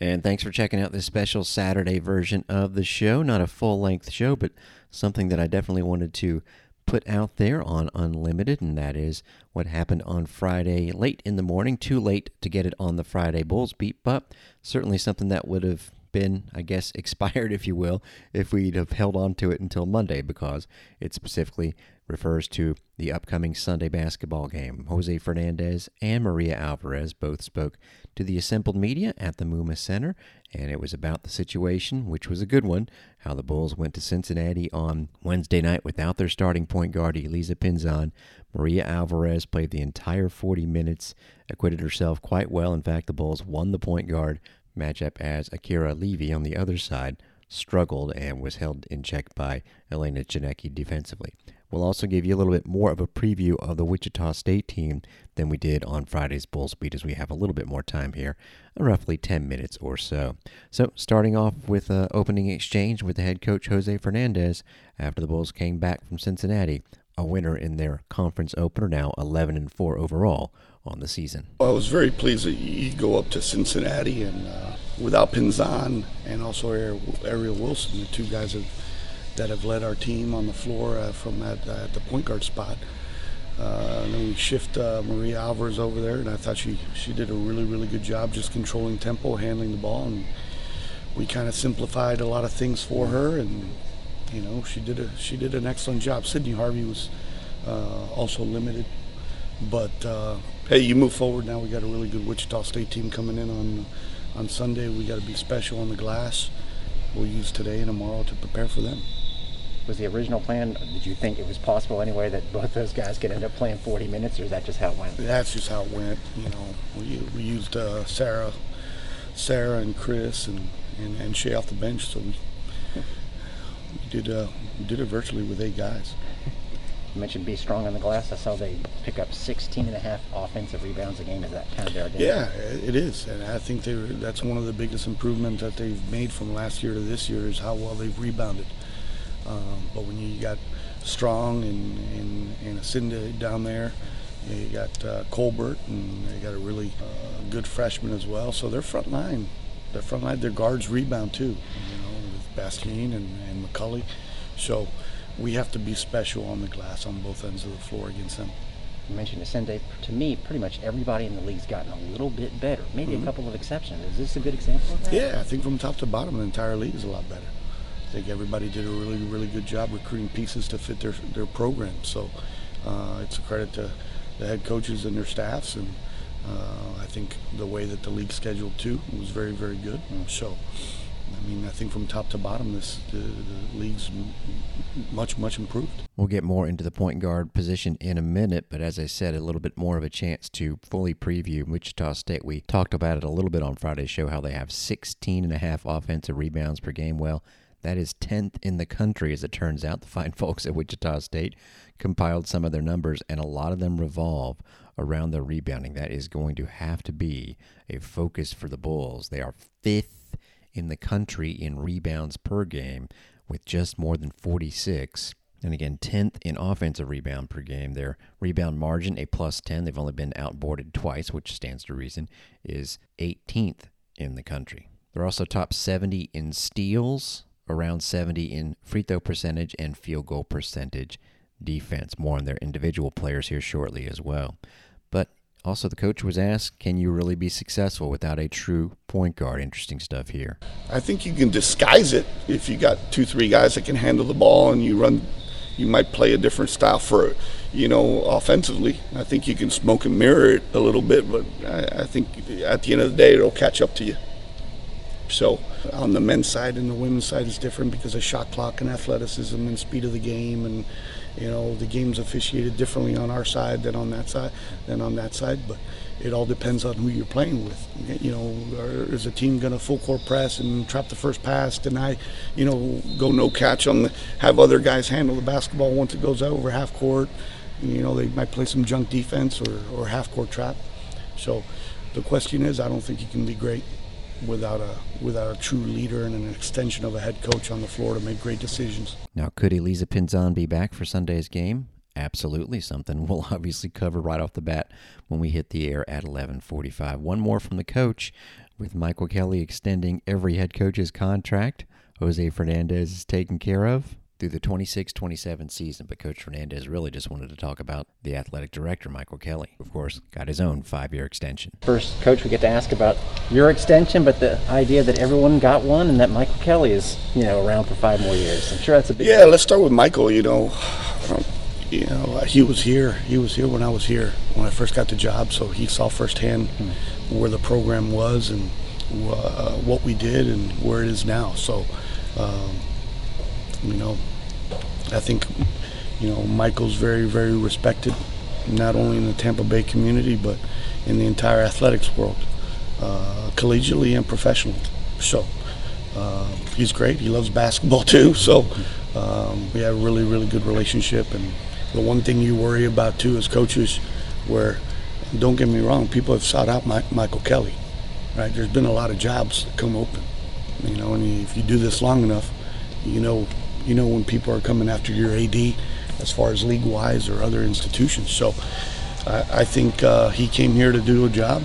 And thanks for checking out this special Saturday version of the show. Not a full length show, but something that I definitely wanted to put out there on Unlimited, and that is what happened on Friday late in the morning. Too late to get it on the Friday Bulls beat, but certainly something that would have been, I guess, expired, if you will, if we'd have held on to it until Monday, because it specifically refers to the upcoming Sunday basketball game. Jose Fernandez and Maria Alvarez both spoke to the assembled media at the Muma Center, and it was about the situation, which was a good one, how the Bulls went to Cincinnati on Wednesday night without their starting point guard, Elisa Pinzan. Maria Alvarez played the entire 40 minutes, acquitted herself quite well. In fact, the Bulls won the point guard matchup as Akira Levy on the other side struggled and was held in check by Elena Tsineke defensively. We'll also give you a little bit more of a preview of the Wichita State team than we did on Friday's Bulls Beat as we have a little bit more time here, uh, roughly 10 minutes or so. So, starting off with an opening exchange with the head coach Jose Fernandez after the Bulls came back from Cincinnati, a winner in their conference opener, now 11 and 4 overall on the season. Well, I was very pleased that you go up to Cincinnati and uh, without Pinzan and also Ariel Wilson, the two guys have that have led our team on the floor uh, from that uh, the point guard spot. Uh, and then we shift uh, Maria Alvarez over there, and I thought she she did a really really good job just controlling tempo, handling the ball, and we kind of simplified a lot of things for her, and you know she did a she did an excellent job. Sydney Harvey was uh, also limited, but uh, hey, you move forward now. We got a really good Wichita State team coming in on on Sunday. We got to be special on the glass. We'll use today and tomorrow to prepare for them was the original plan? Did you think it was possible anyway that both those guys could end up playing 40 minutes, or is that just how it went? That's just how it went. You know, we, we used uh, Sarah, Sarah and Chris and, and, and Shay off the bench, so we, we did uh, did it virtually with eight guys. You mentioned be strong on the glass. I saw they pick up 16 and a half offensive rebounds a game. Is that kind of their identity? Yeah, it is, and I think they that's one of the biggest improvements that they've made from last year to this year is how well they've rebounded. Um, but when you got Strong and, and, and Asinde down there, you got uh, Colbert, and they got a really uh, good freshman as well. So their front line, their front line, their guards rebound too, you know, Bastin and, and McCulley. So we have to be special on the glass on both ends of the floor against them. You mentioned Asinde. To me, pretty much everybody in the league's gotten a little bit better. Maybe mm-hmm. a couple of exceptions. Is this a good example of that? Yeah, I think from top to bottom, the entire league is a lot better. I think everybody did a really, really good job recruiting pieces to fit their, their program. So uh, it's a credit to the head coaches and their staffs. And uh, I think the way that the league scheduled too was very, very good. So, I mean, I think from top to bottom, this the, the league's much, much improved. We'll get more into the point guard position in a minute, but as I said, a little bit more of a chance to fully preview Wichita State. We talked about it a little bit on Friday's show, how they have 16 and a half offensive rebounds per game. Well, that is 10th in the country, as it turns out. The fine folks at Wichita State compiled some of their numbers, and a lot of them revolve around their rebounding. That is going to have to be a focus for the Bulls. They are fifth in the country in rebounds per game with just more than 46. And again, 10th in offensive rebound per game. Their rebound margin, a plus 10, they've only been outboarded twice, which stands to reason, is 18th in the country. They're also top 70 in steals, around 70 in free throw percentage and field goal percentage defense. More on their individual players here shortly as well. Also, the coach was asked, can you really be successful without a true point guard? Interesting stuff here. I think you can disguise it if you got two, three guys that can handle the ball and you run, you might play a different style for, you know, offensively. I think you can smoke and mirror it a little bit, but I, I think at the end of the day, it'll catch up to you. So on the men's side and the women's side is different because of shot clock and athleticism and speed of the game and you know the game's officiated differently on our side than on that side than on that side but it all depends on who you're playing with. You know is a team going to full court press and trap the first pass deny you know go no catch on the have other guys handle the basketball once it goes over half court? You know they might play some junk defense or, or half court trap. So the question is i don't think you can be great without a without a true leader and an extension of a head coach on the floor to make great decisions. Now, could Elisa Pinzan be back for Sunday's game? Absolutely, something we'll obviously cover right off the bat when we hit the air at 11:45. One more from the coach With Michael Kelly extending every head coach's contract, Jose Fernandez is taken care of through the 26 27 season. But Coach Fernandez really just wanted to talk about the athletic director, Michael Kelly. Of course, got his own five year extension. First, Coach, we get to ask about your extension, but the idea that everyone got one and that Michael Kelly is, you know, around for five more years. I'm sure that's a big. Yeah, let's start with Michael. You know, um, you know, he was here. He was here when I was here when I first got the job, so he saw firsthand mm-hmm. where the program was and uh, what we did and where it is now. So, um, you know, I think, you know, Michael's very, very respected, not only in the Tampa Bay community, but in the entire athletics world, uh, collegially and professionally. So, uh, he's great. He loves basketball too. So, um, we have a really, really good relationship. And the one thing you worry about too as coaches, where, don't get me wrong, people have sought out Michael Kelly right? There's been a lot of jobs that come open, you know, and if you do this long enough, you know, you know when people are coming after your AD, as far as league wise or other institutions. So, I, I think uh, he came here to do a job,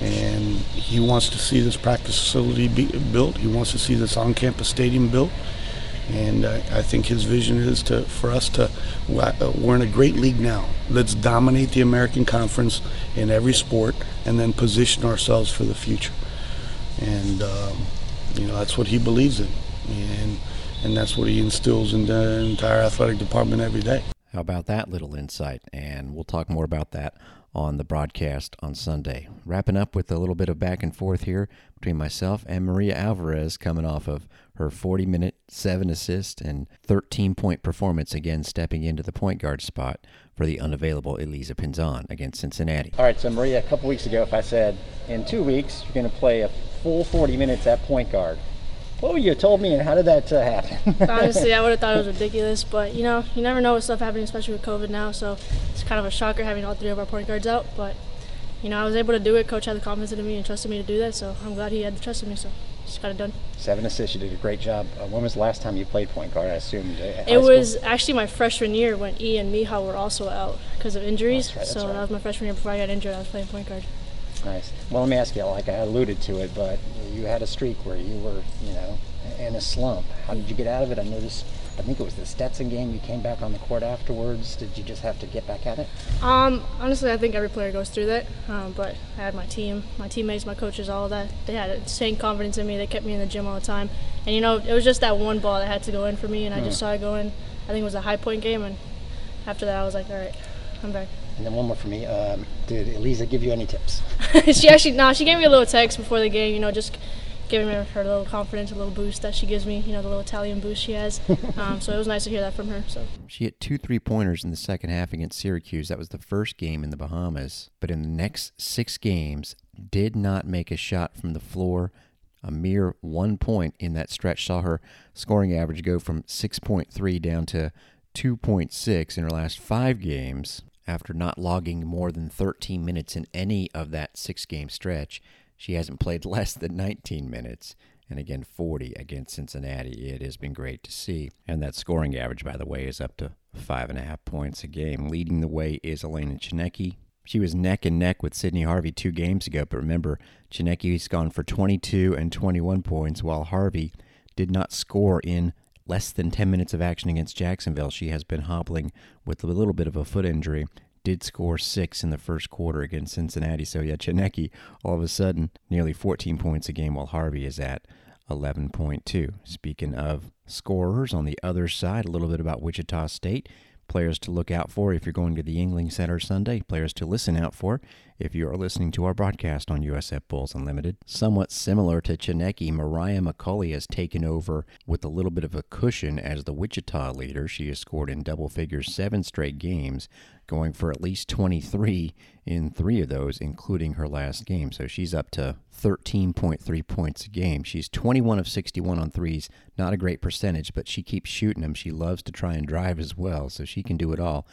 and he wants to see this practice facility be built. He wants to see this on-campus stadium built. And uh, I think his vision is to for us to we're in a great league now. Let's dominate the American Conference in every sport, and then position ourselves for the future. And um, you know that's what he believes in, and and that's what he instills in the entire athletic department every day. How about that little insight? And we'll talk more about that on the broadcast on Sunday. Wrapping up with a little bit of back and forth here between myself and Maria Alvarez coming off of her 40 minute, 7 assist, and 13 point performance again, stepping into the point guard spot for the unavailable Elisa Pinzan against Cincinnati. All right, so Maria, a couple weeks ago, if I said in two weeks you're going to play a full 40 minutes at point guard, what would you have told me, and how did that uh, happen? Honestly, I would have thought it was ridiculous, but you know, you never know what stuff happening, especially with COVID now. So it's kind of a shocker having all three of our point guards out. But you know, I was able to do it. Coach had the confidence in me and trusted me to do that, so I'm glad he had the trust in me. So just got it done. Seven assists. You did a great job. Uh, when was the last time you played point guard? I assumed. It was actually my freshman year when E and Miha were also out because of injuries. Right, so right. that was my freshman year before I got injured. I was playing point guard. Nice. Well, let me ask you. Like I alluded to it, but you had a streak where you were, you know, in a slump. How did you get out of it? I noticed. I think it was the Stetson game. You came back on the court afterwards. Did you just have to get back at it? Um, honestly, I think every player goes through that. Um, but I had my team, my teammates, my coaches, all of that. They had insane confidence in me. They kept me in the gym all the time. And you know, it was just that one ball that had to go in for me, and I just hmm. saw it go in. I think it was a high point game, and after that, I was like, all right, I'm back. And then one more for me. Um, did Elisa give you any tips? she actually, no, she gave me a little text before the game. You know, just giving her her little confidence, a little boost that she gives me. You know, the little Italian boost she has. Um, so it was nice to hear that from her. So she hit two three pointers in the second half against Syracuse. That was the first game in the Bahamas. But in the next six games, did not make a shot from the floor. A mere one point in that stretch saw her scoring average go from 6.3 down to 2.6 in her last five games after not logging more than 13 minutes in any of that six game stretch. She hasn't played less than 19 minutes, and again 40 against Cincinnati. It has been great to see. And that scoring average, by the way, is up to five and a half points a game. Leading the way is Elena Tsineke. She was neck and neck with Sydney Harvey two games ago, but remember, Tsineke's gone for 22 and 21 points, while Harvey did not score in less than 10 minutes of action against Jacksonville. She has been hobbling with a little bit of a foot injury did score six in the first quarter against Cincinnati. So, yeah, Tsineke, all of a sudden, nearly 14 points a game, while Harvey is at 11.2. Speaking of scorers on the other side, a little bit about Wichita State. Players to look out for if you're going to the Yuengling Center Sunday. Players to listen out for if you are listening to our broadcast on USF Bulls Unlimited. Somewhat similar to Tsineke, Mariah McCauley has taken over with a little bit of a cushion as the Wichita leader. She has scored in double figures seven straight games, going for at least 23 in three of those, including her last game. So she's up to 13.3 points a game. She's 21 of 61 on threes. Not a great percentage, but she keeps shooting them. She loves to try and drive as well, so she can do it all.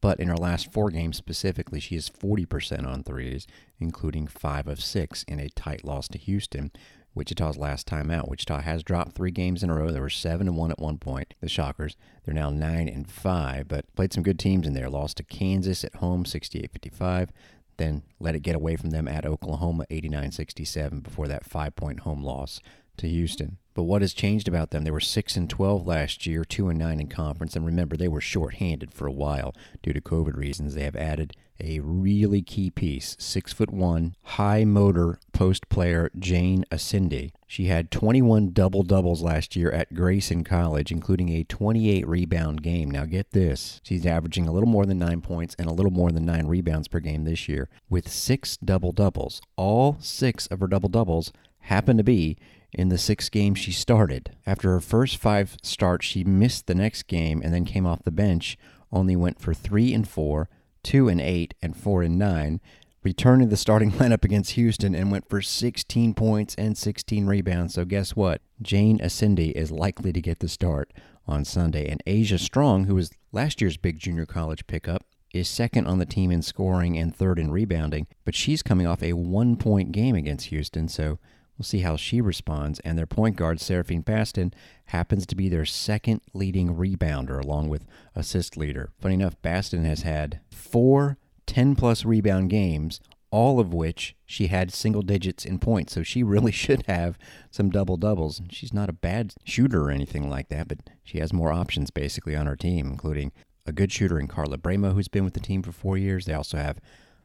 But in her last four games specifically, she is 40% on threes, including five of six in a tight loss to Houston. Wichita's last time out. Wichita has dropped three games in a row. They were seven and one at one point. The Shockers. They're now nine and five, but played some good teams in there. Lost to Kansas at home, 68-55. then let it get away from them at Oklahoma 89 67 before that five point home loss to Houston. But what has changed about them? They were 6 and 12 last year, 2 and 9 in conference, and remember they were short-handed for a while due to COVID reasons. They have added a really key piece, 6 foot 1, high motor post player Jane Asinde. She had 21 double doubles last year at Grayson College, including a 28 rebound game. Now, get this she's averaging a little more than nine points and a little more than nine rebounds per game this year with six double doubles. All six of her double doubles happen to be in the six games she started. After her first five starts, she missed the next game and then came off the bench, only went for three and four, two and eight, and four and nine. Returned to the starting lineup against Houston and went for 16 points and 16 rebounds. So, guess what? Jane Asinde is likely to get the start on Sunday. And Asia Strong, who was last year's big junior college pickup, is second on the team in scoring and third in rebounding, but she's coming off a one point game against Houston, so We'll see how she responds. And their point guard, Seraphine Bastin, happens to be their second leading rebounder, along with assist leader. Funny enough, Bastin has had four 10 plus rebound games, all of which she had single digits in points. So she really should have some double doubles. She's not a bad shooter or anything like that, but she has more options basically on her team, including a good shooter in Carla Bremo, who's been with the team for four years. They also have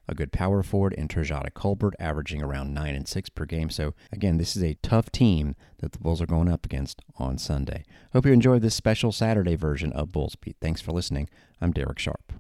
a good power forward in Trajana Colbert, averaging around 9 and 6 per game. So, again, this is a tough team that the Bulls are going up against on Sunday. Hope you enjoyed this special Saturday version of Bulls Beat. Thanks for listening. I'm Derek Sharp.